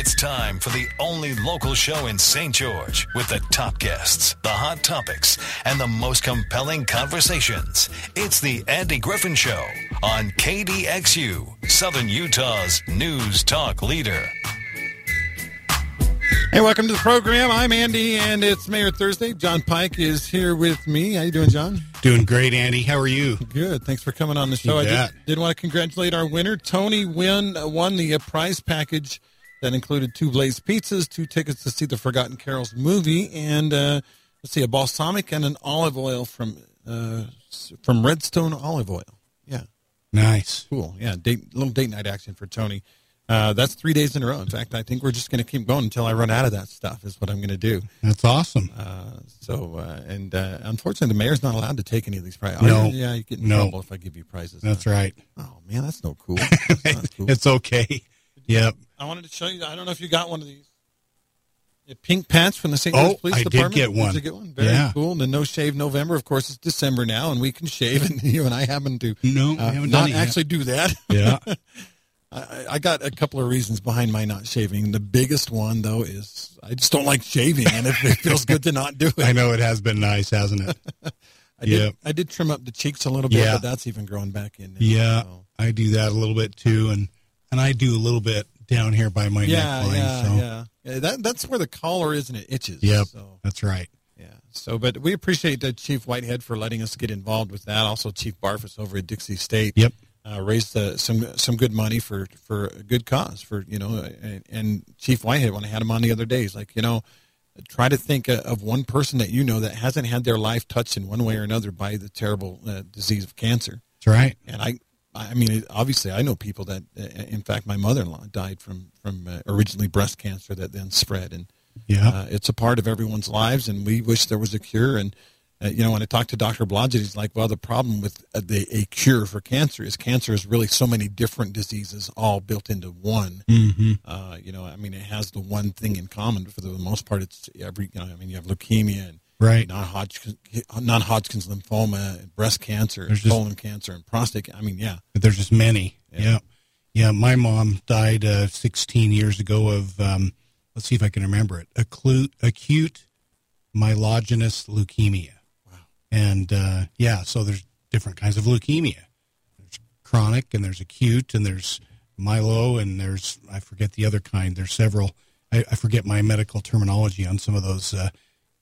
It's time for the only local show in St. George with the top guests, the hot topics, and the most compelling conversations. It's the Andy Griffin Show on KDXU, Southern Utah's news talk leader. Hey, welcome to the program. I'm Andy, and it's Mayor Thursday. Jon Pike is here with me. How you doing, Jon? Doing great, Andy. How are you? Good. Thanks for coming on the show. I did, did want to congratulate our winner. Tony win won the uh, prize package that included two Blaze pizzas, two tickets to see the Forgotten Carols movie, and uh, let's see, a balsamic and an olive oil from uh, from Redstone Olive Oil. Yeah, Nice. cool. Yeah, date little date night action for Tony. Uh, that's three days in a row. In fact, I think we're just going to keep going until I run out of that stuff. Is what I'm going to do. That's awesome. Uh, so, uh, and uh, unfortunately, the mayor's not allowed to take any of these prizes. No. yeah, you get in No. trouble if I give you prizes. That's right. Oh man, that's no cool. That's not cool. It's okay. Yep. I wanted to show you. I don't know if you got one of these. The pink pants from the St. Oh, Louis Police I did Department. get one. Did you get one? Very Yeah. cool. The No Shave November. Of course, it's December now, and we can shave. And you and I happen to No, uh, haven't not done yet. actually do that. Yeah. I, I got a couple of reasons behind my not shaving. The biggest one, though, is I just don't like shaving, and it, it feels good to not do it. I know it has been nice, hasn't it? I did, Yeah. I did trim up the cheeks a little bit, Yeah. but that's even growing back in. now, Yeah. so. I do that a little bit too, and and I do a little bit down here by my Yeah, neckline. yeah, so yeah, yeah. That that's where the collar is, and it itches. Yep. So that's right. yeah. So, but we appreciate uh, Chief Whitehead for letting us get involved with that. Also, Chief Barfuss over at Dixie State. Yep. Uh, raised uh, some some good money for for a good cause for you know and, and Chief Whitehead when I had him on the other day he's like you know try to think uh, of one person that you know that hasn't had their life touched in one way or another by the terrible uh, disease of cancer That's right. and I, I mean, obviously, I know people that, uh, in fact, my mother-in-law died from from uh, originally breast cancer that then spread, and Yeah. uh, it's a part of everyone's lives, and we wish there was a cure. And uh, you know, when I talked to Dr. Blodgett, he's like, "Well, the problem with uh, the a cure for cancer is cancer is really so many different diseases all built into one. mm-hmm. Uh, you know, I mean, it has the one thing in common. but For the most part, it's every. You know, I mean, you have leukemia and Right. non-Hodgkin, non-Hodgkin's lymphoma, breast cancer, There's just- colon cancer, and prostate. I mean, yeah, there's just many. Yeah. Yeah. Yeah. My mom died uh, 16 years ago of, um, let's see if I can remember it, acute, acute myelogenous leukemia. Wow. And uh, yeah, so there's different kinds of leukemia. There's chronic and there's acute and there's myelo and there's, I forget the other kind. There's several. I, I forget my medical terminology on some of those uh,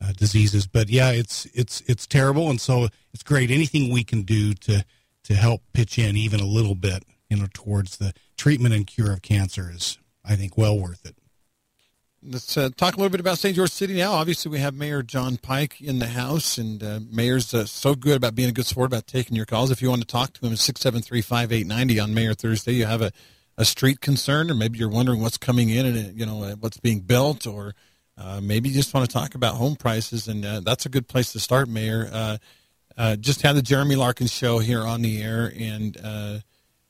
uh, diseases. But yeah, it's it's it's terrible, and so it's great. Anything we can do to to help pitch in even a little bit, you know, towards the treatment and cure of cancer is, I think, well worth it. Let's uh, talk a little bit about St. George City now. Obviously, we have Mayor Jon Pike in the house, and uh, Mayor's uh, so good about being a good sport about taking your calls. If you want to talk to him, it's 673 5890 on Mayor Thursday. You have a, a street concern, or maybe you're wondering what's coming in and, uh, you know, uh, what's being built, or uh, maybe you just want to talk about home prices, and uh, that's a good place to start, Mayor. Uh, uh, just had the Jeremy Larkin show here on the air, and uh,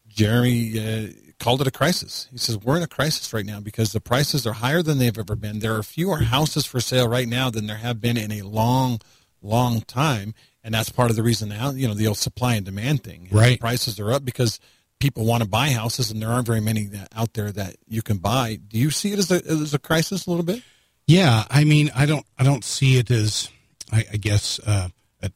Jeremy uh, called it a crisis. He says we're in a crisis right now because the prices are higher than they've ever been. There are fewer houses for sale right now than there have been in a long, long time, and that's part of the reason now. You know the old supply and demand thing. Right. prices are up because people want to buy houses, and there aren't very many out there that you can buy. Do you see it as a as a crisis a little bit? Yeah, I mean, I don't, I don't see it as, I, I guess, uh, a,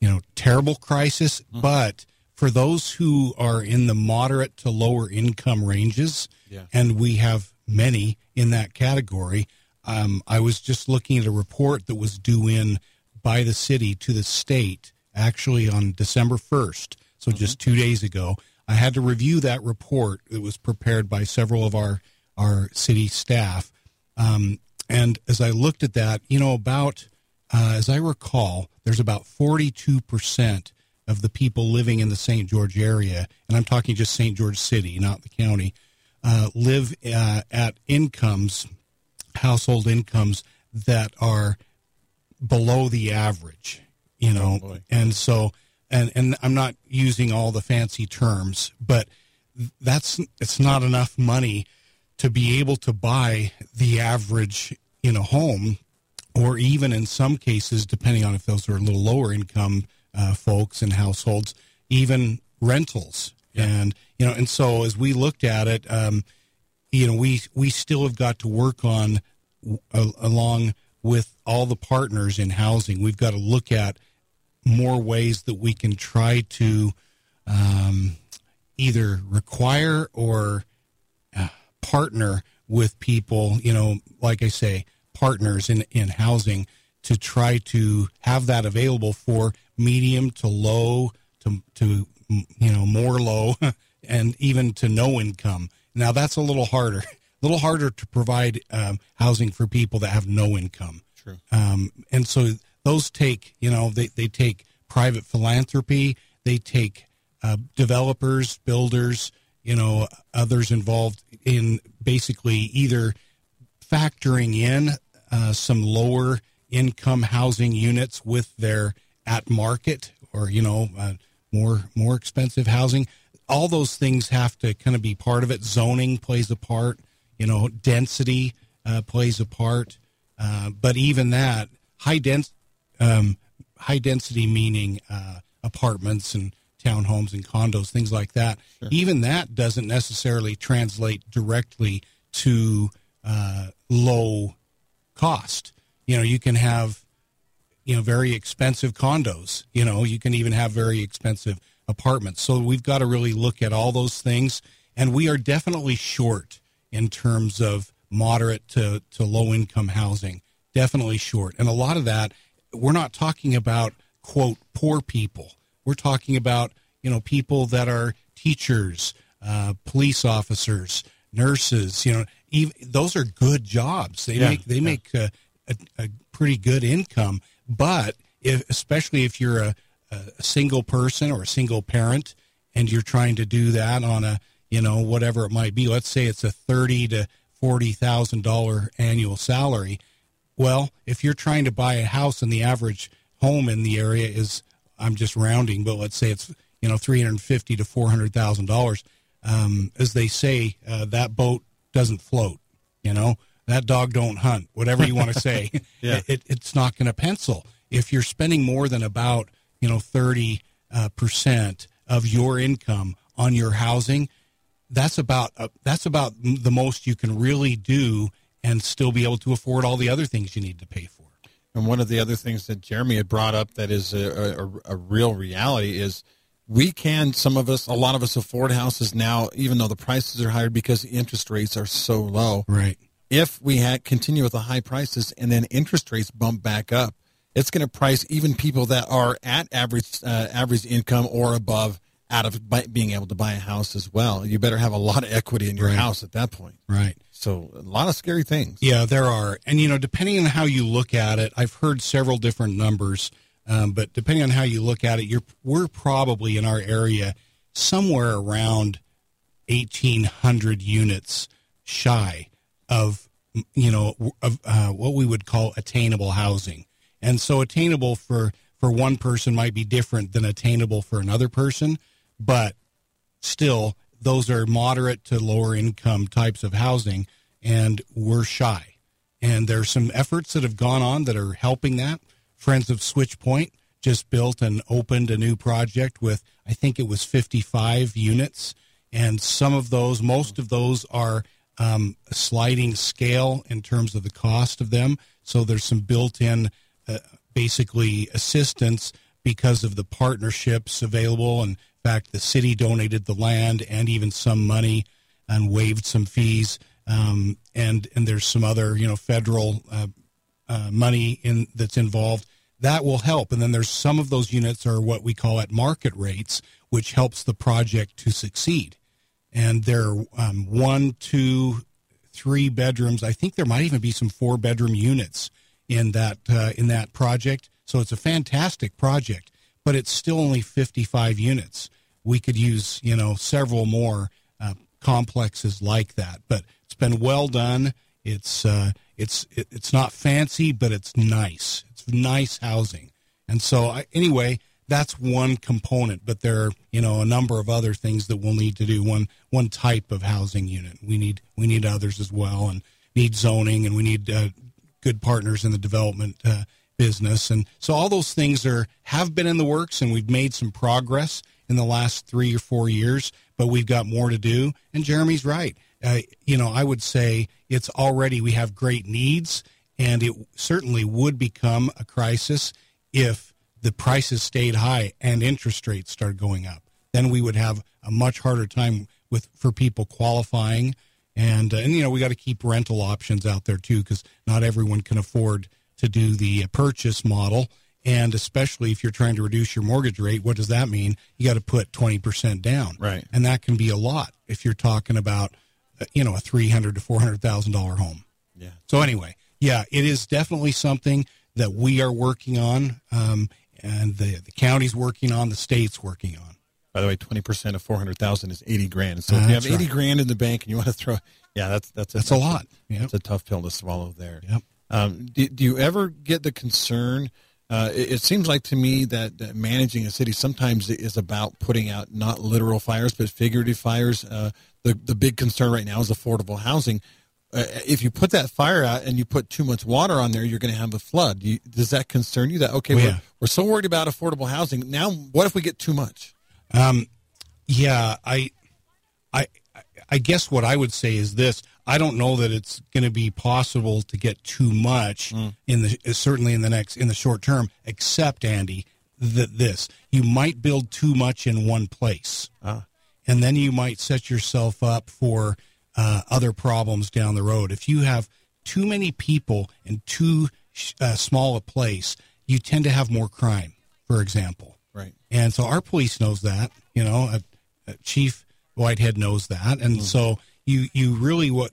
you know, terrible crisis. But for those who are in the moderate to lower income ranges, Yeah. and we have many in that category, um, I was just looking at a report that was due in by the city to the state actually on December first, so just two days ago. I had to review that report. It was prepared by several of our our city staff. Um, and as I looked at that, you know, about, uh, as I recall, there's about 42% of the people living in the St. George area, and I'm talking just St. George City, not the county, uh, live uh, at incomes, household incomes that are below the average, you know. Oh, and so, and, and I'm not using all the fancy terms, but that's, it's not enough money to be able to buy the average in a home, or even in some cases, depending on if those are a little lower income uh, folks and households, even rentals. And you know, and so as we looked at it, um, you know we we still have got to work on uh, along with all the partners in housing. We've got to look at more ways that we can try to um, either require or uh, partner with people. You know, like I say, partners in in housing to try to have that available for medium to low to to you know more low and even to no income. Now that's a little harder, a little harder to provide um, housing for people that have no income. True. Um, and so those take you know they they take private philanthropy, they take uh, developers, builders, you know, others involved in basically either factoring in uh, some lower income housing units with their at market or you know uh, more more expensive housing. All those things have to kind of be part of it. Zoning plays a part you know density uh, plays a part. Uh, but even that high dens um, high density meaning uh, apartments and townhomes and condos things like that sure. even that doesn't necessarily translate directly to uh, low cost you know, you can have, you know, very expensive condos. You know, you can even have very expensive apartments. So we've got to really look at all those things. And we are definitely short in terms of moderate to, to low income housing. Definitely short. And a lot of that, we're not talking about, quote, poor people. We're talking about, you know, people that are teachers, uh, police officers, nurses, you know, even, those are good jobs. They yeah, make, they yeah. make, uh, a, a pretty good income. But if, especially if you're a, a single person or a single parent and you're trying to do that on a you know whatever it might be let's say it's a thirty to forty thousand dollar annual salary well if you're trying to buy a house and the average home in the area is i'm just rounding but let's say it's you know 350 to 400 thousand um, dollars as they say uh, that boat doesn't float you know that dog don't hunt, whatever you want to say. yeah. it, it's not going to pencil. If you're spending more than about, you know, 30 uh, percent of your income on your housing, that's about uh, that's about the most you can really do and still be able to afford all the other things you need to pay for. And one of the other things that Jeremy had brought up that is a, a, a real reality is we can some of us a lot of us afford houses now even though the prices are higher because the interest rates are so low right if we had continue with the high prices and then interest rates bump back up, it's going to price even people that are at average uh, average income or above out of being able to buy a house as well. You better have a lot of equity in your right. house at that point. Right. So a lot of scary things. Yeah, there are, and you know, depending on how you look at it, I've heard several different numbers, um, but depending on how you look at it, you're we're probably in our area somewhere around eighteen hundred units shy of you know of uh, what we would call attainable housing and so attainable for for one person might be different than attainable for another person but still those are moderate to lower income types of housing and we're shy and there's some efforts that have gone on that are helping that friends of Switchpoint just built and opened a new project with i think it was 55 units and some of those most of those are um, sliding scale in terms of the cost of them. So there's some built-in, uh, basically assistance because of the partnerships available. In fact, the city donated the land and even some money and waived some fees. Um, and and there's some other you know federal uh, uh, money in that's involved that will help. And then there's some of those units are what we call at market rates, which helps the project to succeed and there are um, one, two, three bedrooms. I think there might even be some four bedroom units in that uh, in that project. So it's a fantastic project, but it's still only 55 units. We could use you know several more uh, complexes like that, but it's been well done. It's uh, it's it, it's not fancy, but it's nice. It's nice housing, and so I, anyway, that's one component, but there are you know a number of other things that we'll need to do. One one type of housing unit. We need we need others as well, and need zoning, and we need uh, good partners in the development uh, business, and so all those things are have been in the works, and we've made some progress in the last three or four years, but we've got more to do. And Jeremy's right. uh, you know, I would say it's already we have great needs, and it certainly would become a crisis if the prices stayed high and interest rates started going up. Then we would have a much harder time with for people qualifying, and uh, and you know we got to keep rental options out there too because not everyone can afford to do the purchase model. And especially if you're trying to reduce your mortgage rate, what does that mean? You got to put 20% down. Right. And that can be a lot if you're talking about, uh, you know, a 300 to $400,000 home. Yeah. So anyway, yeah, it is definitely something that we are working on, um, and the the county's working on, the state's working on. By the way, twenty percent of four hundred thousand is eighty grand. So if Uh, you have eighty right. grand in the bank and you want to throw, yeah, that's that's a, That's a lot. Yep. That's a tough pill to swallow there. Yep. Um, do, do you ever get the concern? Uh, it, it seems like to me that, that managing a city sometimes is about putting out not literal fires but figurative fires. Uh, the the big concern right now is affordable housing. Uh, if you put that fire out and you put too much water on there, you're going to have a flood. You, does that concern you? That okay, Oh, we're, we're so worried about affordable housing. Now, what if we get too much? Um, yeah, I, I, I guess what I would say is this: I don't know that it's going to be possible to get too much in the certainly in the next in the short term. Except Andy, that this you might build too much in one place, Ah. and then you might set yourself up for uh, other problems down the road. If you have too many people in too sh- uh, small a place, you tend to have more crime. For example. Right. And so our police knows that, you know, uh, uh, Chief Whitehead knows that, and so you you really what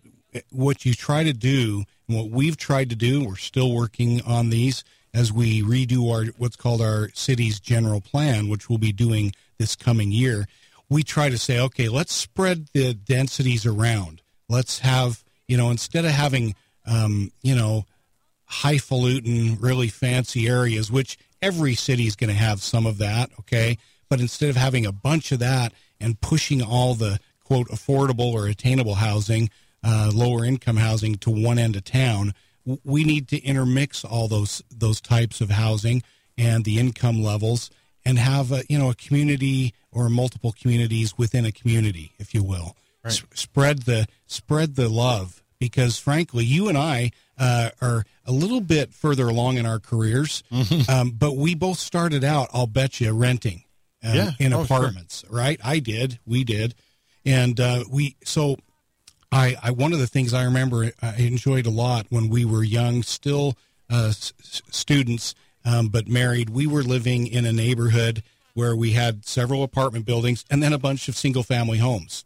what you try to do, and what we've tried to do, we're still working on these as we redo our what's called our city's general plan, which we'll be doing this coming year. We try to say, okay, let's spread the densities around. Let's have you know instead of having um, you know highfalutin, really fancy areas, which every city is going to have some of that, okay? But instead of having a bunch of that and pushing all the quote affordable or attainable housing, uh, lower income housing to one end of town, we need to intermix all those those types of housing and the income levels and have a, you know a community or multiple communities within a community, if you will. S- spread the spread the love because frankly, you and I uh, are a little bit further along in our careers, um, but we both started out, I'll bet you, renting um, Yeah. in Oh, sure. apartments, right? I did, we did, and uh, we so. I, I one of the things I remember I enjoyed a lot when we were young, still uh, s- students, um, but married. We were living in a neighborhood where we had several apartment buildings and then a bunch of single family homes.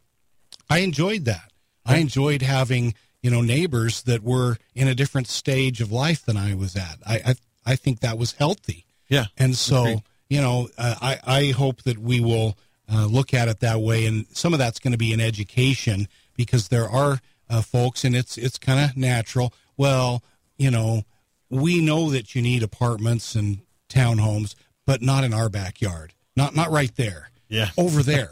I enjoyed that. I enjoyed having you know neighbors that were in a different stage of life than I was at. I I, I think that was healthy. Yeah. And so, you know, uh, I, I hope that we will uh, look at it that way. And some of that's going to be in education because there are uh, folks, and it's, it's kind of natural. Well, you know, we know that you need apartments and townhomes, but not in our backyard. Not, not right there. Yeah. Over there.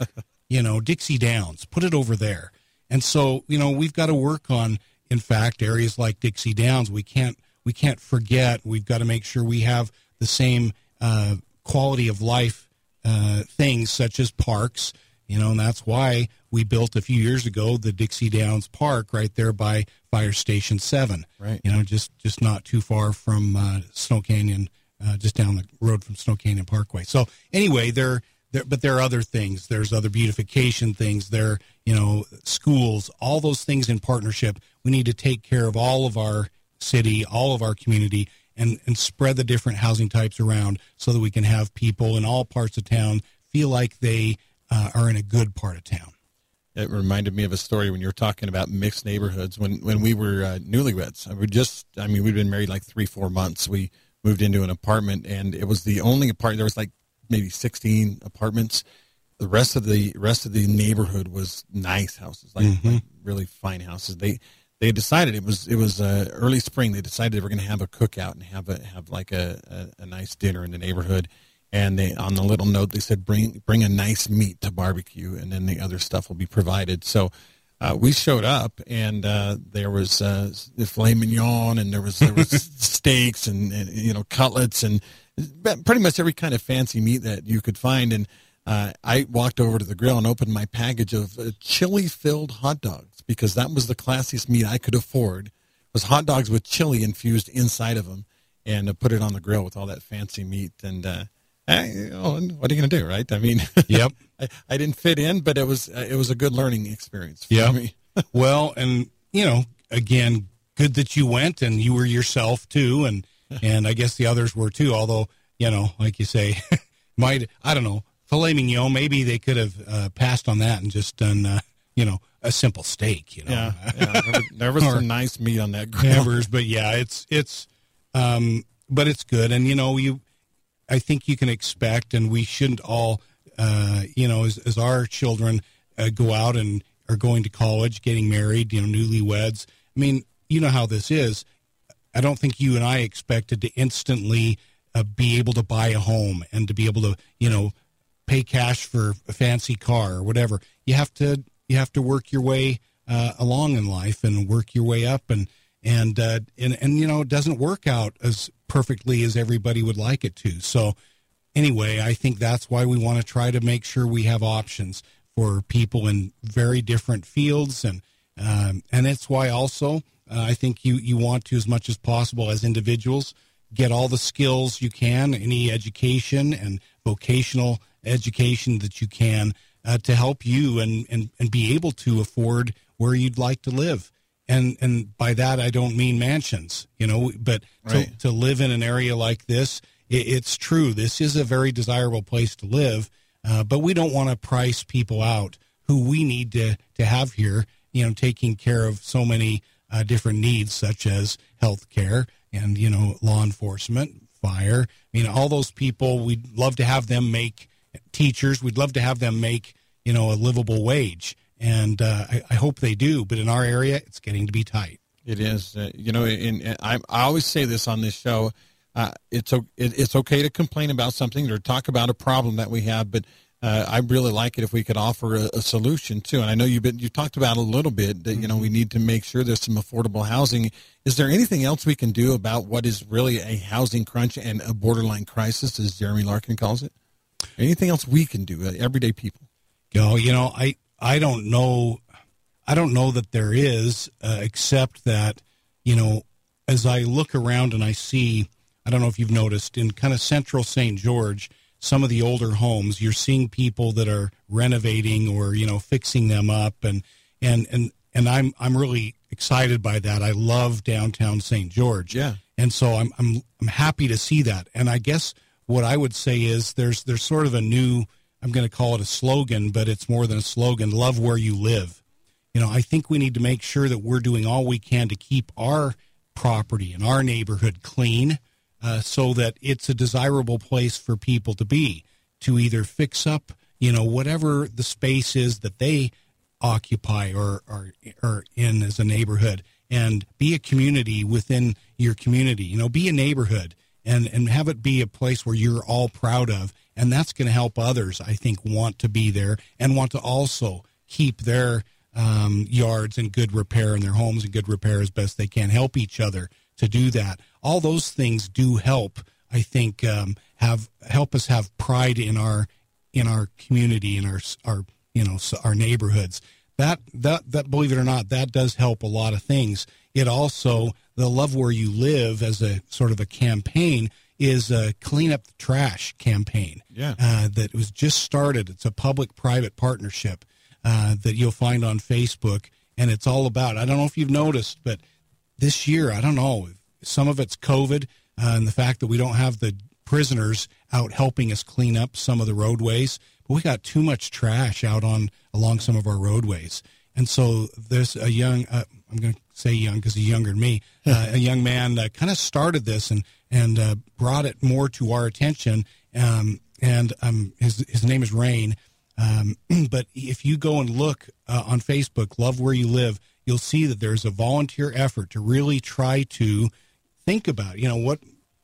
you know, Dixie Downs, put it over there. And so, you know, we've got to work on, in fact, areas like Dixie Downs. We can't, we can't forget. We've got to make sure we have the same uh, quality of life uh, things such as parks. You know, and that's why we built a few years ago the Dixie Downs Park right there by Fire Station Seven. Right. You know, just just not too far from uh, Snow Canyon, uh, just down the road from Snow Canyon Parkway. So anyway, there, there, but there are other things. There's other beautification things. There, you know, schools, all those things in partnership. We need to take care of all of our city, all of our community, and and spread the different housing types around so that we can have people in all parts of town feel like they uh, are in a good part of town. It reminded me of a story when you were talking about mixed neighborhoods. When when we were uh, newlyweds, I would just I mean we'd been married like three four months. We moved into an apartment, and it was the only apartment. There was like maybe sixteen apartments. The rest of the rest of the neighborhood was nice houses, like, like really fine houses. They they decided it was it was uh, early spring. They decided they were going to have a cookout and have a have like a, a, a nice dinner in the neighborhood. And they on the little note they said bring bring a nice meat to barbecue, and then the other stuff will be provided. So uh, we showed up, and uh, there was uh, the filet mignon, and there was there was steaks, and, and you know cutlets, and pretty much every kind of fancy meat that you could find. And uh, I walked over to the grill and opened my package of uh, chili-filled hot dogs because that was the classiest meat I could afford. Was hot dogs with chili infused inside of them, and uh, put it on the grill with all that fancy meat. And uh, I, you know, what are you going to do, right? I mean, Yep. I, I didn't fit in, but it was uh, it was a good learning experience for Yeah. me. well, and you know, again, good that you went and you were yourself too, and and I guess the others were too. Although you know, like you say, might I don't know filet mignon. Maybe they could have uh, passed on that and just done uh, you know a simple steak. You know, Yeah, yeah there, was, there was some nice meat on that grill. Hammers, but yeah, it's it's um but it's good and you know you I think you can expect and we shouldn't all uh you know as, as our children uh, go out and are going to college, getting married, you know, newlyweds. I mean, you know how this is. I don't think you and I expected to instantly uh, be able to buy a home and to be able to, you know, pay cash for a fancy car or whatever. You have to you have to work your way uh, along in life and work your way up and and uh, and and you know it doesn't work out as perfectly as everybody would like it to. So anyway, I think that's why we want to try to make sure we have options for people in very different fields and um, and it's why also uh, I think you you want to as much as possible as individuals get all the skills you can, any education and vocational education that you can uh, to help you and, and and be able to afford where you'd like to live. And and by that I don't mean mansions, you know, but Right. to, to live in an area like this, it, it's true. This is a very desirable place to live, uh, but we don't want to price people out who we need to to have here. You know, taking care of so many uh, different needs such as health care and you know law enforcement, fire. I mean, all those people. We'd love to have them make teachers. We'd love to have them make you know a livable wage, and uh, I, I hope they do. But in our area, it's getting to be tight. It is, uh, you know, and, and I, I always say this on this show. Uh, it's o- it, it's okay to complain about something or talk about a problem that we have, but uh, I really like it if we could offer a, a solution too. And I know you've been you talked about a little bit that you know we need to make sure there's some affordable housing. Is there anything else we can do about what is really a housing crunch and a borderline crisis, as Jeremy Larkin calls it? Anything else we can do, uh, everyday people? No, you know i i don't know i don't know that there is uh, except that you know as i look around and i see i don't know if you've noticed in kind of central st george some of the older homes you're seeing people that are renovating or you know fixing them up and and and and i'm i'm really excited by that i love downtown st george Yeah. and so I'm I'm I'm happy to see that. And I guess what I would say is there's there's sort of a new I'm going to call it a slogan, but it's more than a slogan. Love where you live. You know, I think we need to make sure that we're doing all we can to keep our property and our neighborhood clean, uh, so that it's a desirable place for people to be to either fix up, you know, whatever the space is that they occupy or or, or in as a neighborhood and be a community within your community you know be a neighborhood and and have it be a place where you're all proud of. And that's going to help others i think want to be there and want to also keep their um, yards in good repair and their homes in good repair as best they can. Help each other to do that. All those things do help i think um, have help us have pride in our in our community in our our you know our neighborhoods. That that that believe it or not that does help a lot of things. It also the love where you live as a sort of a campaign is a clean up the trash campaign Yeah. uh, that was just started it's a public private partnership uh, that you'll find on facebook and it's all about i don't know if you've noticed but this year i don't know some of it's covid uh, and the fact that we don't have the prisoners out helping us clean up some of the roadways but we got too much trash out on along some of our roadways and so there's a young uh, i'm going to say young because he's younger than me uh, a young man uh, kind of started this and and uh, brought it more to our attention um, and um, his, his name is rain. Um, but if you go and look uh, on Facebook, Love Where You Live, you'll see that there's a volunteer effort to really try to think about, you know, what,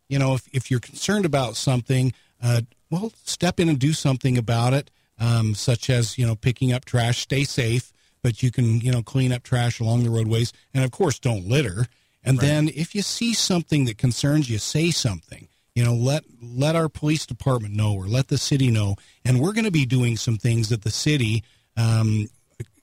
you know, if, if you're concerned about something, uh, well, step in and do something about it, um, such as, you know, picking up trash, stay safe, but you can, you know, clean up trash along the roadways. And of course, don't litter. And then if you see something that concerns you, say something. you know, let let our police department know or let the city know. And we're going to be doing some things that the city, um,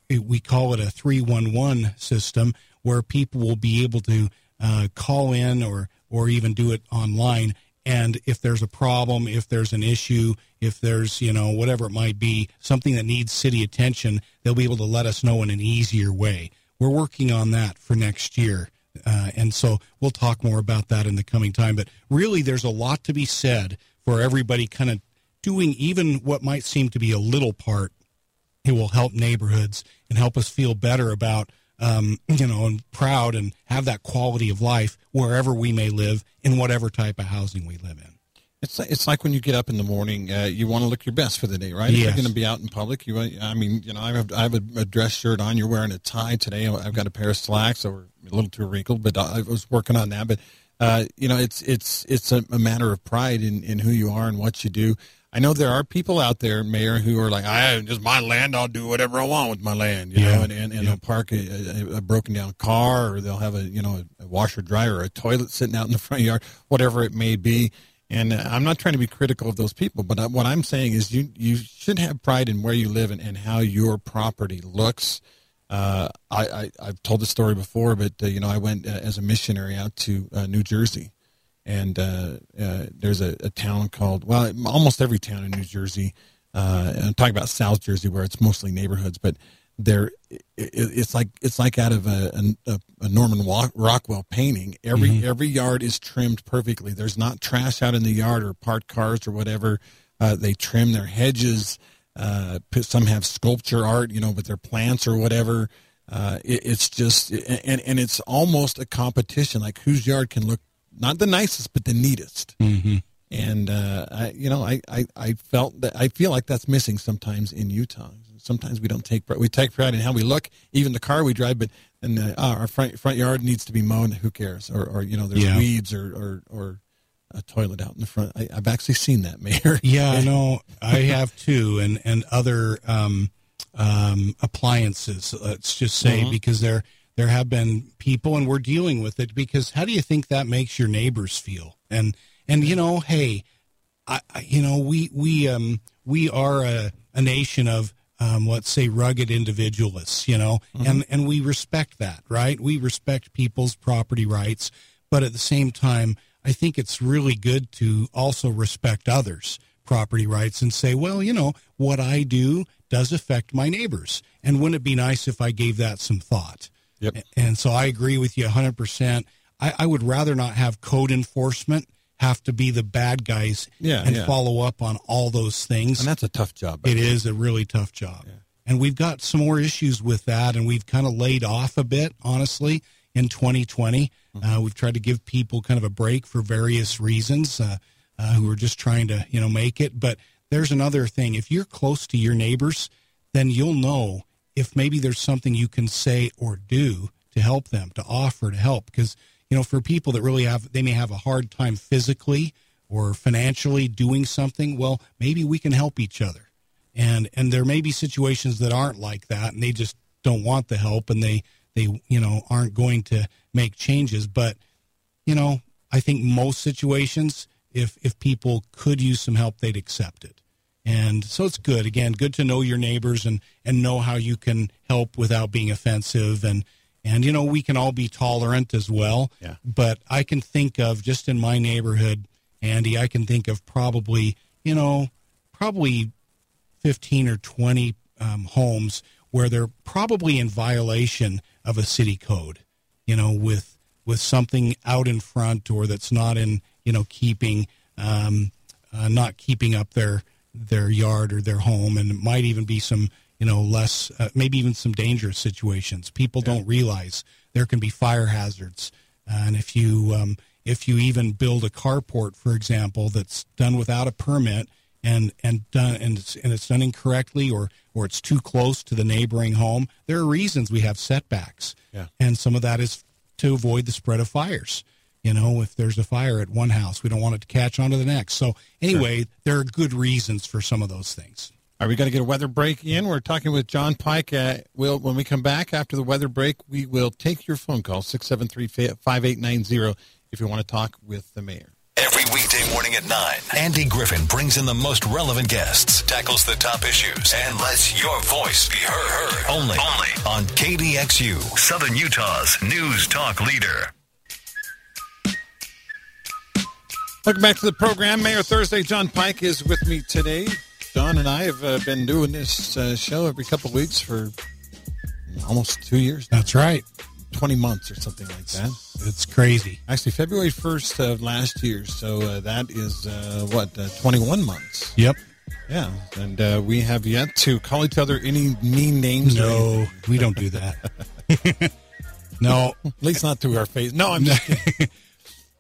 we call it a 311 system, where people will be able to uh, call in or or even do it online. And if there's a problem, if there's an issue, if there's, you know, whatever it might be, something that needs city attention, they'll be able to let us know in an easier way. We're working on that for next year. Uh, and so we'll talk more about that in the coming time. But really, there's a lot to be said for everybody kind of doing even what might seem to be a little part. It will help neighborhoods and help us feel better about, um, you know, and proud and have that quality of life wherever we may live in whatever type of housing we live in. It's like, it's like when you get up in the morning, uh, you want to look your best for the day, right? If you're going to be out in public, you, I mean, you know, I have, I have a, a dress shirt on. You're wearing a tie today. I've got a pair of slacks, or a little too wrinkled, but I was working on that. But uh, you know, it's it's it's a, a matter of pride in, in who you are and what you do. I know there are people out there, Mayor, who are like, I just my land. I'll do whatever I want with my land, you Yeah. know, and and, and they'll park a, a, a broken down car, or they'll have a you know a washer dryer or a toilet sitting out in the front yard, whatever it may be. And uh, I'm not trying to be critical of those people, but what I'm saying is you you should have pride in where you live and, and how your property looks. Uh, I, I I've told the story before, but uh, you know I went uh, as a missionary out to uh, New Jersey, and uh, uh, there's a, a town called well almost every town in New Jersey. Uh, I'm talking about South Jersey where it's mostly neighborhoods, but there it, it's like it's like out of a, a, a Norman Rockwell painting. Every every yard is trimmed perfectly. There's not trash out in the yard or parked cars or whatever. Uh, they trim their hedges. Uh, some have sculpture art, you know, with their plants or whatever. Uh, it, it's just and and it's almost a competition, like whose yard can look not the nicest but the neatest. Mm-hmm. And uh, I, you know, I, I, I felt that I feel like that's missing sometimes in Utah. Sometimes we don't take we take pride in how we look, even the car we drive, but and uh, oh, our front front yard needs to be mown. Who cares? Or, or you know, there's Yeah. weeds or, or or a toilet out in the front. I, I've actually seen that, Mayor. Yeah, I know. I have too, and and other um, um, appliances. Let's just say Mhm. because there there have been people, and we're dealing with it. Because how do you think that makes your neighbors feel? And and you know, hey, I, I you know we we um we are a, a nation of um, let's say rugged individualists, you know, and and we respect that, right? We respect people's property rights, but at the same time, I think it's really good to also respect others' property rights and say, well, you know, what I do does affect my neighbors, and wouldn't it be nice if I gave that some thought? Yep. And so I agree with you 100%. I, I would rather not have code enforcement have to be the bad guys Yeah, and yeah. follow up on all those things. And that's a tough job. It is a really tough job. And we've got some more issues with that, and we've kind of laid off a bit, honestly, in 2020. Uh, we've tried to give people kind of a break for various reasons uh, uh, who are just trying to, you know, make it. But there's another thing. If you're close to your neighbors, then you'll know if maybe there's something you can say or do to help them, to offer to help. Because, you know, for people that really have, they may have a hard time physically or financially doing something, well, maybe we can help each other. And and there may be situations that aren't like that, and they just don't want the help, and they they you know aren't going to make changes. But you know, I think most situations, if if people could use some help, they'd accept it. And so it's good. Again, good to know your neighbors and and know how you can help without being offensive and and you know we can all be tolerant as well. Yeah. But I can think of just in my neighborhood, Andy, I can think of probably you know probably 15 or 20 um, homes where they're probably in violation of a city code, you know, with with something out in front or that's not in, you know, keeping, um, uh, not keeping up their their yard or their home, and it might even be some, you know, less, uh, maybe even some dangerous situations. People don't realize there can be fire hazards, and if you um, if you even build a carport, for example, that's done without a permit and and done and it's, and it's done incorrectly or or it's too close to the neighboring home, there are reasons we have setbacks. Yeah. And some of that is to avoid the spread of fires. You know, if there's a fire at one house, we don't want it to catch on to the next. So anyway, there are good reasons for some of those things. All right, we got to get a weather break in. We're talking with Jon Pike. Uh, we'll, when we come back after the weather break, we will take your phone call, 673-5890, if you want to talk with the mayor. Every weekday morning at 9, Andy Griffin brings in the most relevant guests, tackles the top issues, and lets your voice be heard. Only, only on KDXU, Southern Utah's news talk leader. Welcome back to the program. Mayor Thursday, Jon Pike is with me today. Jon and I have uh, been doing this uh, show every couple of weeks for almost two years, That's right. 20 months or something like that. It's crazy. Actually, February 1st of last year. So uh, that is, uh, what, uh, 21 months. Yep. Yeah. And uh, we have yet to call each other any mean names. No, we don't do that. no. At least not to our face. No, I'm just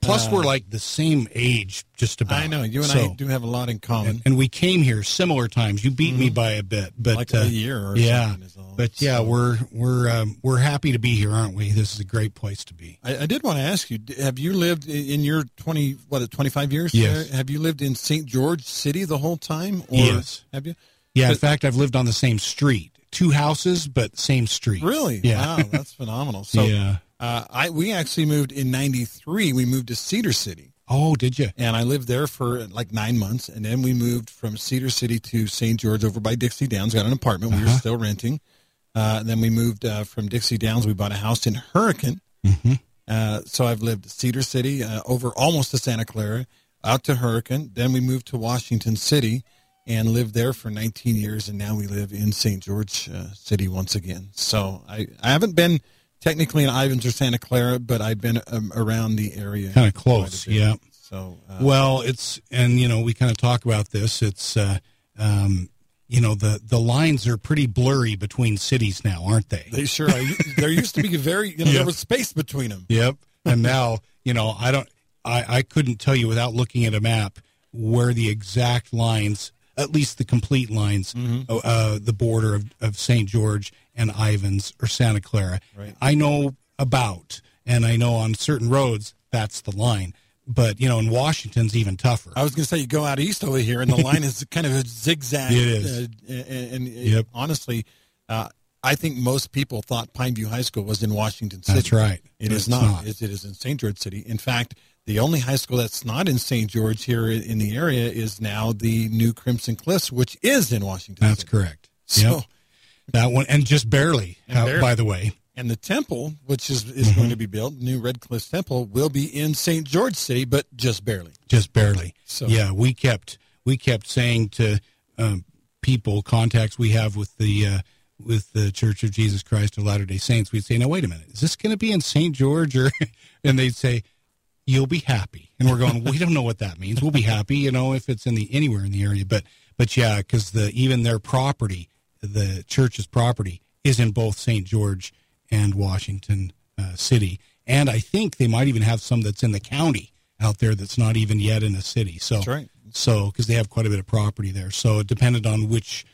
Plus, we're uh, like the same age, just about. I know. You and So- I do have a lot in common. and, and we came here similar times. You beat me mm-hmm. by a bit, but Like a uh, year or yeah, but yeah, So- we're we're um, we're happy to be here, aren't we? This is a great place to be. I, I did want to ask you: Have you lived in your twenty what twenty five years? Yes. there? Have you lived in St. George City the whole time? Or Yes. Have you? Yeah, in fact, I've lived on the same street, two houses, but same street. Really? Yeah. Wow, that's phenomenal. So, yeah. Uh, I we actually moved in '93. We moved to Cedar City, Oh, did you? and I lived there for like nine months, and then we moved from Cedar City to St. George over by Dixie Downs. Got an apartment. We were Uh-huh. still renting. Uh, and then we moved uh, from Dixie Downs. We bought a house in Hurricane. Mm-hmm. Uh, so I've lived Cedar City uh, over almost to Santa Clara, out to Hurricane. Then we moved to Washington City and lived there for 19 years, and now we live in St. George uh, City once again. So I, I haven't been technically in Ivins or Santa Clara, but I've been um, around the area. Kind of close. Yeah. So uh, Well, it's and you know we kind of talk about this. It's uh, um, you know the the lines are pretty blurry between cities now, aren't they? they sure are. there used to be very, you know, Yeah. there was space between them. Yep. And now you know I don't I I couldn't tell you without looking at a map where the exact lines, at least the complete lines, uh, uh, the border of, of St. George and Ivins or Santa Clara. Right. I know about, and I know on certain roads that's the line. But you know, in Washington's even tougher. I was going to say you go out east over here, and the line is kind of a zigzag. It is. uh, and, and Yep. honestly, uh, I think most people thought Pineview High School was in Washington City. That's right. It But is it's not. not. It, it is in St. George City. In fact, the only high school that's not in St. George here in in the area is now the new Crimson Cliffs, which is in Washington. That's City. correct. So, Yep. That one, and just barely. And barely. by the way, and the temple, which is is Mm-hmm. going to be built, new Red Cliffs Temple, will be in St. George City, but just barely. just barely. So- yeah, we kept we kept saying to um, people contacts we have with the uh, with the Church of Jesus Christ of Latter Day Saints, we'd say, "Now wait a minute, is this going to be in St. George?" Or and they'd say, "You'll be happy," and we're going, "We don't know what that means. We'll be happy, you know, if it's in the anywhere in the area." But but yeah, because the even their property, the church's property, is in both St. George and Washington uh, City, and I think they might even have some that's in the county out there that's not even yet in a city. So That's right. so because they have quite a bit of property there, so it depended on which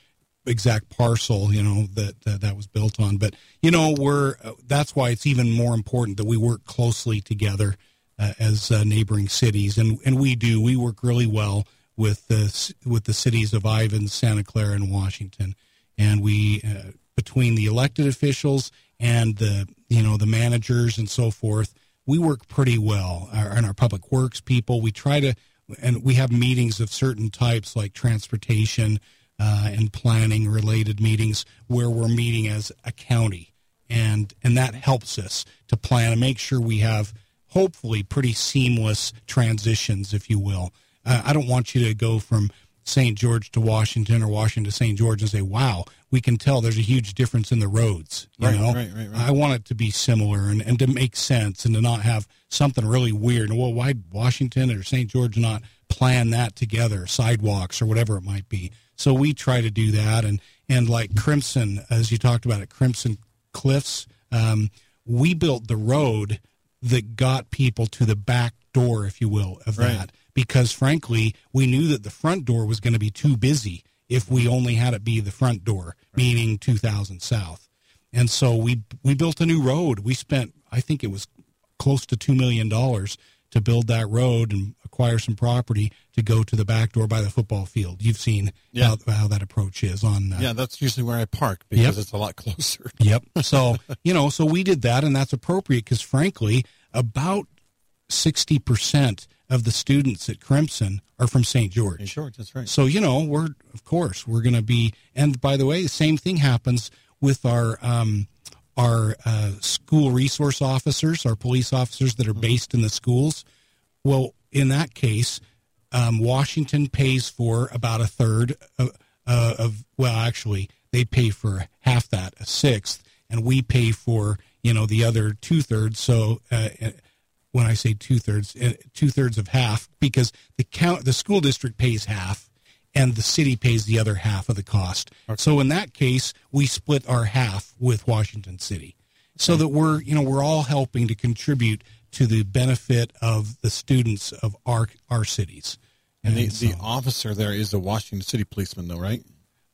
exact parcel you know that that, that was built on. But you know we're uh, that's why it's even more important that we work closely together uh, as uh, neighboring cities, and and we do. We work really well with the with the cities of Ivins Santa Clara, and Washington, and we uh, between the elected officials and the you know the managers and so forth, we work pretty well. Our, and our public works people, we try to, and we have meetings of certain types like transportation uh, and planning related meetings where we're meeting as a county, and and that helps us to plan and make sure we have hopefully pretty seamless transitions, if you will. Uh, I don't want you to go from St. George to Washington or Washington to St. George and say, "Wow, we can tell there's a huge difference in the roads." You Right, know, right, right. I want it to be similar and, and to make sense and to not have something really weird. Well, why Washington or St. George not plan that together, sidewalks or whatever it might be? So we try to do that, and and like Crimson, as you talked about at Crimson Cliffs, um, we built the road that got people to the back door, if you will, of that because frankly, we knew that the front door was going to be too busy if we only had it be the front door, meaning 2000 South. And so we we built a new road. We spent, I think it was close to two million dollars to build that road and acquire some property to go to the back door by the football field. You've seen Yeah. how, how that approach is on. Uh, Yeah, that's usually where I park because Yep. it's a lot closer. Yep. So, you know, so we did that, and that's appropriate because, frankly, about sixty percent of the students at Crimson are from St. George. St. George, that's right. So you know, we're of course we're going to be. And by the way, the same thing happens with our um, our uh, school resource officers, our police officers that are mm-hmm. based in the schools. Well, in that case, um, Washington pays for about a third of, uh, of, well, actually, they pay for half that, a sixth, and we pay for you know the other two thirds. So uh, uh when I say two thirds, uh, two thirds of half, because the count the school district pays half, and the city pays the other half of the cost. Okay. So in that case, we split our half with Washington City, so okay. that we're you know we're all helping to contribute to the benefit of the students of our our cities. And, and the, so, the officer there is a Washington City policeman, though, right?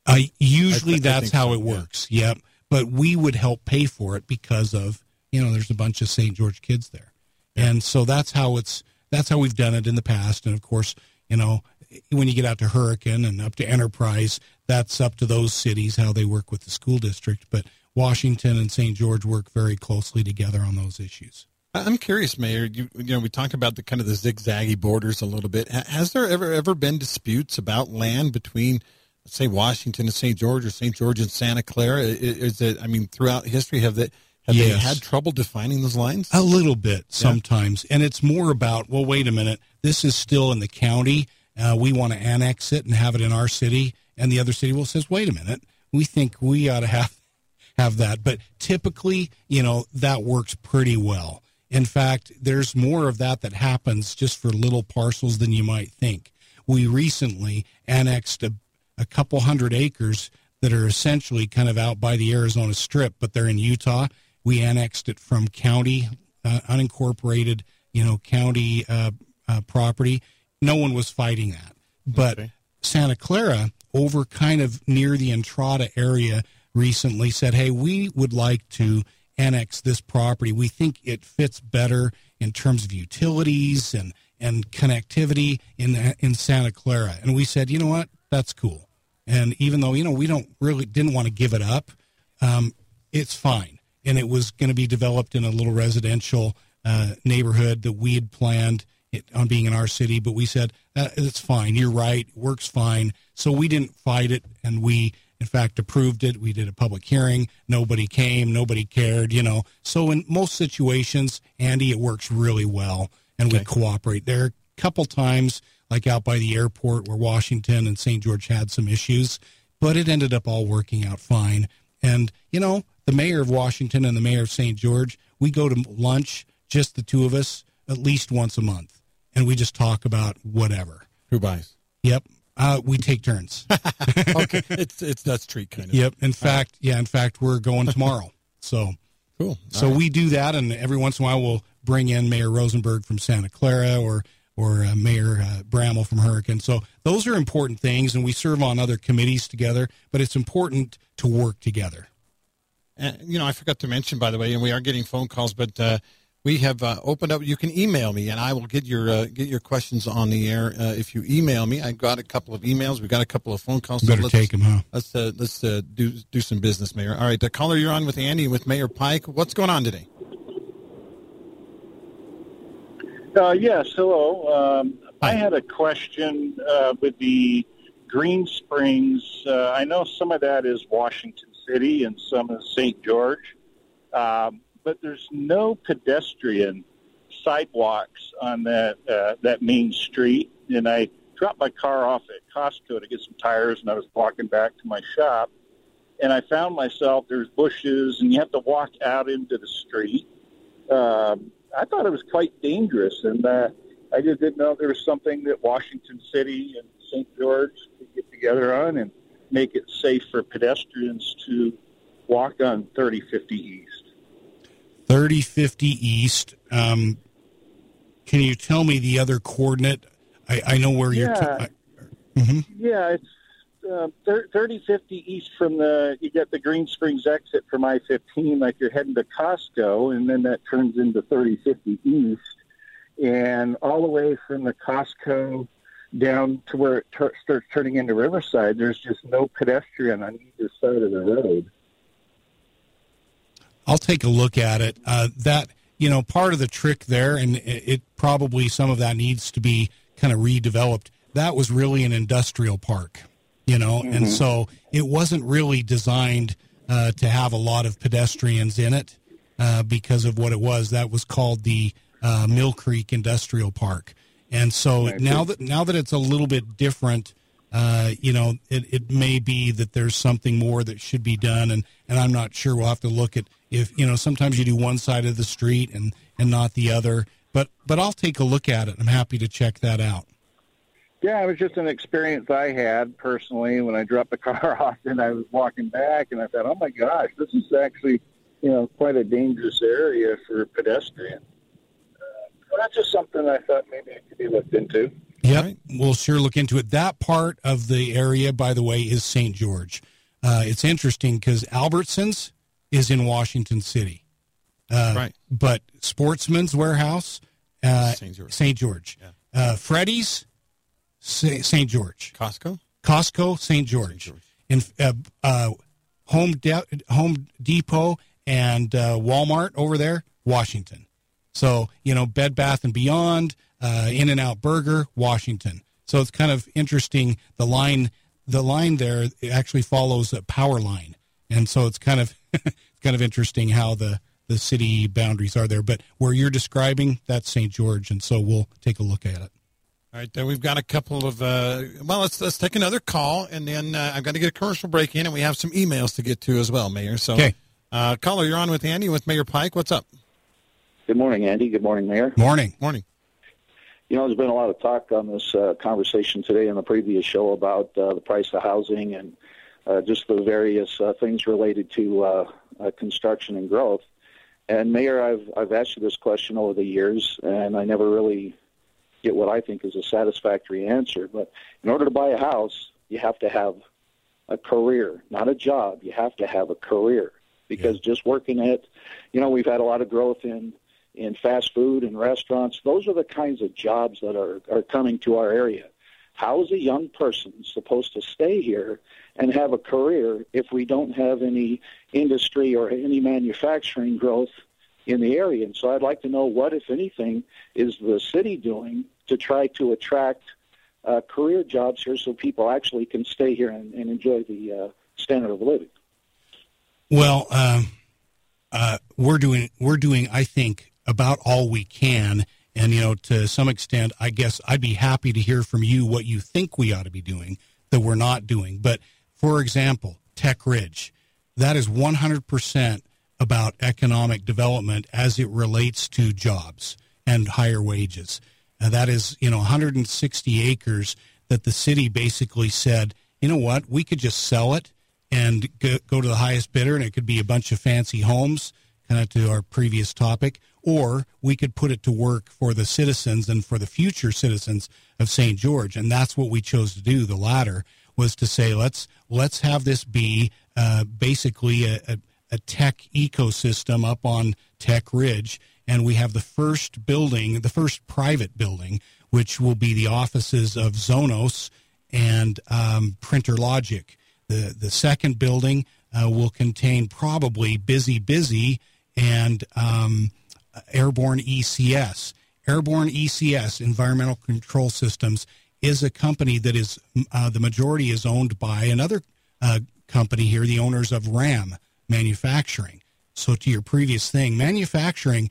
Uh, usually, I, that's how so, it works. Yeah. Yep. But we would help pay for it because of you know there's a bunch of St. George kids there. And so that's how it's that's how we've done it in the past. And of course, you know when you get out to Hurricane and up to Enterprise, that's up to those cities how they work with the school district. But Washington and St. George work very closely together on those issues. I'm curious, Mayor. You, you know, we talked about the kind of the zigzaggy borders a little bit. Has there ever ever been disputes about land between, say, Washington and St. George or St. George and Santa Clara? Is it? I mean, throughout history, have that have yes. they had trouble defining those lines? A little bit sometimes, yeah. and it's more about well, wait a minute, this is still in the county. Uh, we want to annex it and have it in our city, and the other city will says, wait a minute, we think we ought to have have that. But typically, you know, that works pretty well. In fact, there's more of that that happens just for little parcels than you might think. We recently annexed a, a couple hundred acres that are essentially kind of out by the Arizona Strip, but they're in Utah. We annexed it from county, uh, unincorporated, you know, county uh, uh, property. No one was fighting that. But okay. Santa Clara, over kind of near the Entrada area, recently said, hey, we would like to annex this property. We think it fits better in terms of utilities and and connectivity in in Santa Clara. And we said, you know what, that's cool. And even though you know we don't really didn't want to give it up, um, it's fine. And it was going to be developed in a little residential uh, neighborhood that we had planned it, on being in our city. But we said that it's fine. You're right. Works fine. So we didn't fight it, and we in fact, approved it. We did a public hearing. Nobody came. Nobody cared, you know. So in most situations, Andy, it works really well, and okay. we cooperate. There are a couple times, like out by the airport, where Washington and St. George had some issues, but it ended up all working out fine. And, you know, the mayor of Washington and the mayor of St. George, we go to lunch, just the two of us, at least once a month, and we just talk about whatever. Who buys? Yep. Uh, we take turns. okay, it's it's that street kind of. Yep. In fact, right. yeah. In fact, we're going tomorrow. So cool. So right. we do that, and every once in a while we'll bring in Mayor Rosenberg from Santa Clara or or uh, Mayor uh, Bramall from Hurricane. So those are important things, and we serve on other committees together. But it's important to work together. And you know, I forgot to mention, by the way, and we are getting phone calls, but uh, we have uh, opened up. You can email me, and I will get your uh, get your questions on the air uh, if you email me. I got a couple of emails. We got a couple of phone calls. So Better take them, huh? Let's uh, let's uh, do do some business, Mayor. All right, the caller you're on with Andy with Mayor Pike. What's going on today? Uh, yes, hello. Um, I had a question with the Green Springs. I know some of that is Washington City and some is St. George. Um, but there's no pedestrian sidewalks on that uh, that main street. And I dropped my car off at Costco to get some tires, and I was walking back to my shop, and I found myself there's bushes, and you have to walk out into the street. Um, I thought it was quite dangerous, and uh, I just didn't know there was something that Washington City and St. George could get together on and make it safe for pedestrians to walk on 3050 East. 3050 East. Um, can you tell me the other coordinate? I, I know where yeah. you're. T- mm-hmm. Yeah, it's uh, 3050 East from the. You get the Green Springs exit from I 15, like you're heading to Costco, and then that turns into 3050 East. And all the way from the Costco down to where it ter- starts turning into Riverside, there's just no pedestrian on either side of the road. I'll take a look at it. Uh, that you know, part of the trick there, and it, it probably some of that needs to be kind of redeveloped. That was really an industrial park, you know, mm-hmm. and so it wasn't really designed uh, to have a lot of pedestrians in it uh, because of what it was. That was called the uh, Mill Creek Industrial Park, and so now that now that it's a little bit different. Uh, you know, it, it may be that there's something more that should be done, and, and I'm not sure. We'll have to look at if you know. Sometimes you do one side of the street and and not the other, but but I'll take a look at it. I'm happy to check that out. Yeah, it was just an experience I had personally when I dropped the car off and I was walking back and I thought, oh my gosh, this is actually, you know, quite a dangerous area for pedestrians. Uh, that's just something I thought maybe it could be looked into. Yep, right. we'll sure look into it. That part of the area, by the way, is St. George. Uh, it's interesting because Albertsons is in Washington City. Uh, right. But Sportsman's Warehouse, uh, St. George. St. George. Yeah. Uh, Freddy's St. George. Costco? Costco, St. George. George. And uh, uh, Home, De- Home Depot and uh, Walmart over there, Washington. So, you know, Bed Bath and Beyond, uh, In and Out Burger, Washington. So it's kind of interesting. The line, the line there actually follows a power line, and so it's kind of, kind of interesting how the the city boundaries are there. But where you're describing, that's St. George, and so we'll take a look at it. All right, then we've got a couple of. Uh, well, let's let's take another call, and then uh, I've got to get a commercial break in, and we have some emails to get to as well, Mayor. So, okay. uh, caller, you're on with Andy with Mayor Pike. What's up? Good morning, Andy. Good morning, Mayor. Morning. Morning. You know, there's been a lot of talk on this uh, conversation today in the previous show about uh, the price of housing and uh, just the various uh, things related to uh, uh, construction and growth. And Mayor, I've I've asked you this question over the years, and I never really get what I think is a satisfactory answer. But in order to buy a house, you have to have a career, not a job. You have to have a career because yeah. just working at, you know, we've had a lot of growth in in fast food and restaurants. Those are the kinds of jobs that are are coming to our area. How is a young person supposed to stay here and have a career if we don't have any industry or any manufacturing growth in the area? And so I'd like to know what, if anything, is the city doing to try to attract uh, career jobs here so people actually can stay here and, and enjoy the uh, standard of living. Well, um, uh, we're doing we're doing I think about all we can, and you know to some extent, I guess I'd be happy to hear from you what you think we ought to be doing that we're not doing. But for example, Tech Ridge, that is 100 percent about economic development as it relates to jobs and higher wages. Uh, that is, you know, 160 acres that the city basically said, you know what, we could just sell it and go to the highest bidder, and it could be a bunch of fancy homes, kind of to our previous topic, or we could put it to work for the citizens and for the future citizens of St. George, and that's what we chose to do. The latter was to say, let's let's have this be uh, basically a, a, a tech ecosystem up on Tech Ridge and we have the first building, the first private building, which will be the offices of Zonos and um, Printer Logic. The the second building uh, will contain probably Busy Busy and um, Airborne ECS. Airborne ECS, Environmental Control Systems, is a company that is uh, the majority is owned by another uh, company here, the owners of RAM Manufacturing. So, to your previous thing, manufacturing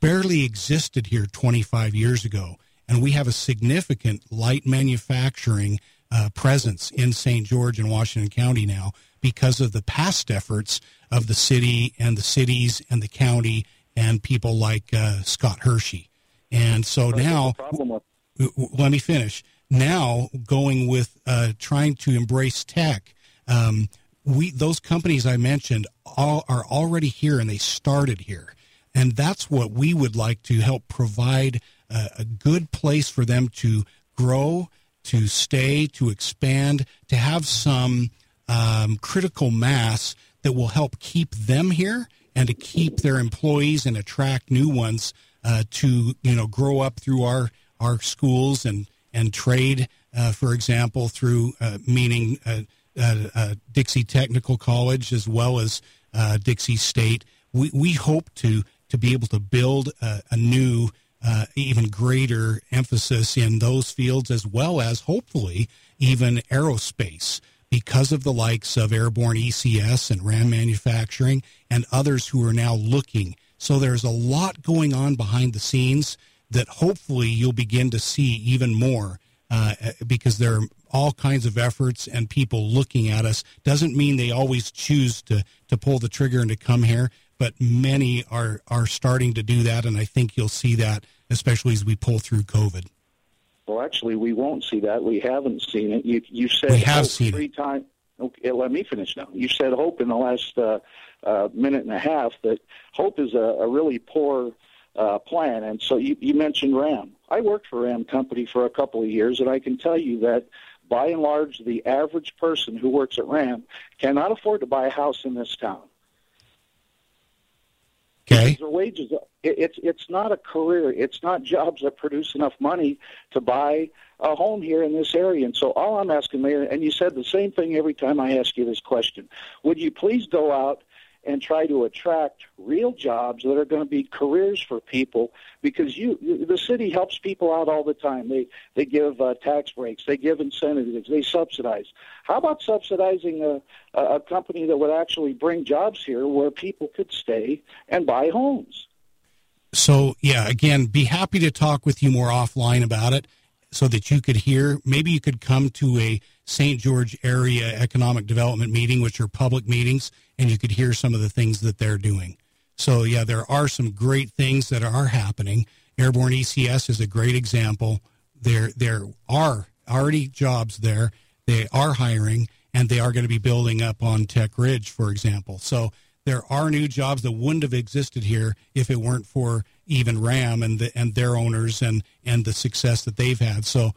barely existed here 25 years ago, and we have a significant light manufacturing uh, presence in St. George and Washington County now because of the past efforts of the city and the cities and the county and people like uh, Scott Hirschi. And so now, let me finish. Now, going with uh, trying to embrace tech, um, we those companies I mentioned all, are already here and they started here. And that's what we would like to help provide a, a good place for them to grow, to stay, to expand, to have some um, critical mass that will help keep them here and to keep their employees and attract new ones uh, to you know grow up through our our schools and and trade, uh, for example, through uh, meaning uh, uh, uh, Dixie Technical College as well as Dixie State. We we hope to to be able to build a, a new, even greater emphasis in those fields, as well as hopefully even aerospace, because of the likes of Airborne ECS and RAM Manufacturing and others who are now looking. So there's a lot going on behind the scenes that hopefully you'll begin to see even more uh, because there are all kinds of efforts and people looking at us. Doesn't mean they always choose to, to pull the trigger and to come here, but many are, are starting to do that, and I think you'll see that, especially as we pull through COVID. Well, actually, we won't see that. We haven't seen it. You, you said we have seen three times. Okay, let me finish now. You said hope in the last uh, uh, minute and a half that hope is a, a really poor uh, plan. And so you, you mentioned RAM. I worked for RAM Company for a couple of years, and I can tell you that by and large, the average person who works at RAM cannot afford to buy a house in this town. Okay. Their wages, it, it's it's not a career. It's not jobs that produce enough money to buy a home here in this area. And so all I'm asking, Mayor, and you said the same thing every time I ask you this question, would you please go out and try to attract real jobs that are going to be careers for people because you the city helps people out all the time. They they give uh, tax breaks they give incentives they subsidize. How about subsidizing a a company that would actually bring jobs here where people could stay and buy homes? So yeah again be happy to talk with you more offline about it so that you could hear. Maybe you could come to a St. George area economic development meeting which are public meetings and you could hear some of the things that they're doing. So yeah, there are some great things that are happening. Airborne ECS is a great example. There there are already jobs there. They are hiring and they are going to be building up on Tech Ridge, for example. So there are new jobs that wouldn't have existed here if it weren't for even RAM and the, and their owners and and the success that they've had. So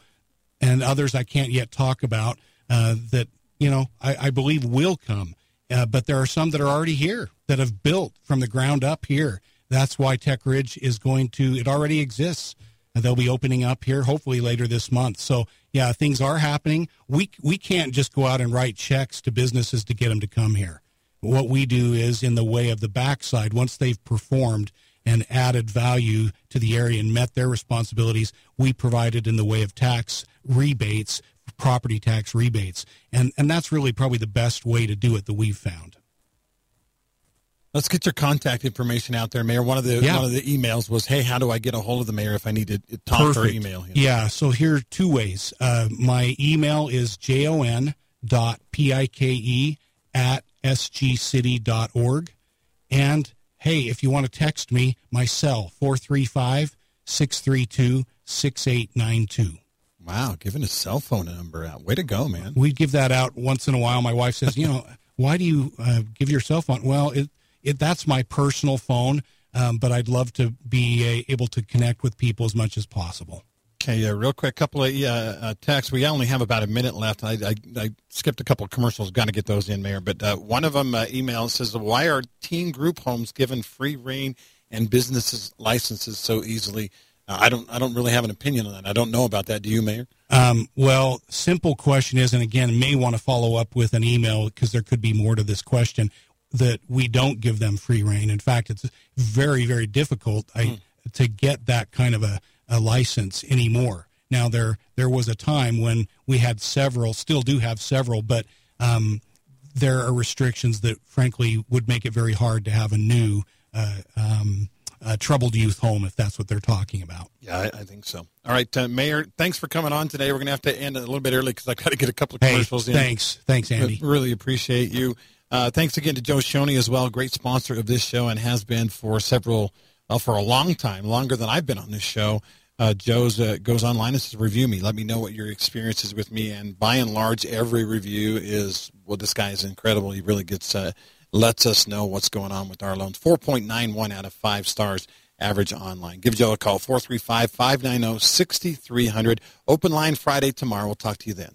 and others I can't yet talk about uh, that you know I, I believe will come. Uh, but there are some that are already here that have built from the ground up here. That's why Tech Ridge is going to, it already exists. And they'll be opening up here hopefully later this month. So, yeah, things are happening. We, we can't just go out and write checks to businesses to get them to come here. What we do is in the way of the backside, once they've performed and added value to the area and met their responsibilities, we provide it in the way of tax rebates property tax rebates. And, and that's really probably the best way to do it that we've found. Let's get your contact information out there, Mayor. One of the yeah. one of the emails was, "Hey, how do I get a hold of the mayor if I need to talk Perfect. or email him?" Yeah, so here are two ways. Uh, my email is jon dot pike at sgcity.org. And hey, if you want to text me, my cell 435 632 6892. Wow, giving a cell phone number out. Way to go, man. We give that out once in a while. My wife says, you know, why do you uh, give your cell phone? Well, it, it that's my personal phone, um, but I'd love to be uh, able to connect with people as much as possible. Okay, uh, real quick, couple of uh, uh, texts. We only have about a minute left. I, I, I skipped a couple of commercials. Got to get those in, Mayor. But uh, one of them uh, email says, "Why are teen group homes given free reign and businesses licenses so easily?" I don't I don't really have an opinion on that. I don't know about that. Do you, Mayor? Um, well, simple question is, and again, may want to follow up with an email because there could be more to this question. That we don't give them free reign. In fact, it's very very difficult I, hmm. to get that kind of a, a license anymore. Now there there was a time when we had several, still do have several, but um, there are restrictions that frankly would make it very hard to have a new uh, um, uh, troubled youth home if that's what they're talking about. Yeah, I, I think so. All right, uh, Mayor, thanks for coming on today. We're going to have to end a little bit early because I got to get a couple of commercials hey, in. Thanks, thanks, Andy. But really appreciate you. Uh, thanks again to Joe Shoney as well, great sponsor of this show and has been for several, uh, for a long time, longer than I've been on this show. Uh, Joe's uh, goes online and says, "Review me. Let me know what your experience is with me." And by and large, every review is, "Well, this guy is incredible. He really gets uh, lets us know what's going on with our loans." Four point nine one out of five stars average online. Give Joe a call, 435 590 6300. Open line Friday tomorrow. We'll talk to you then.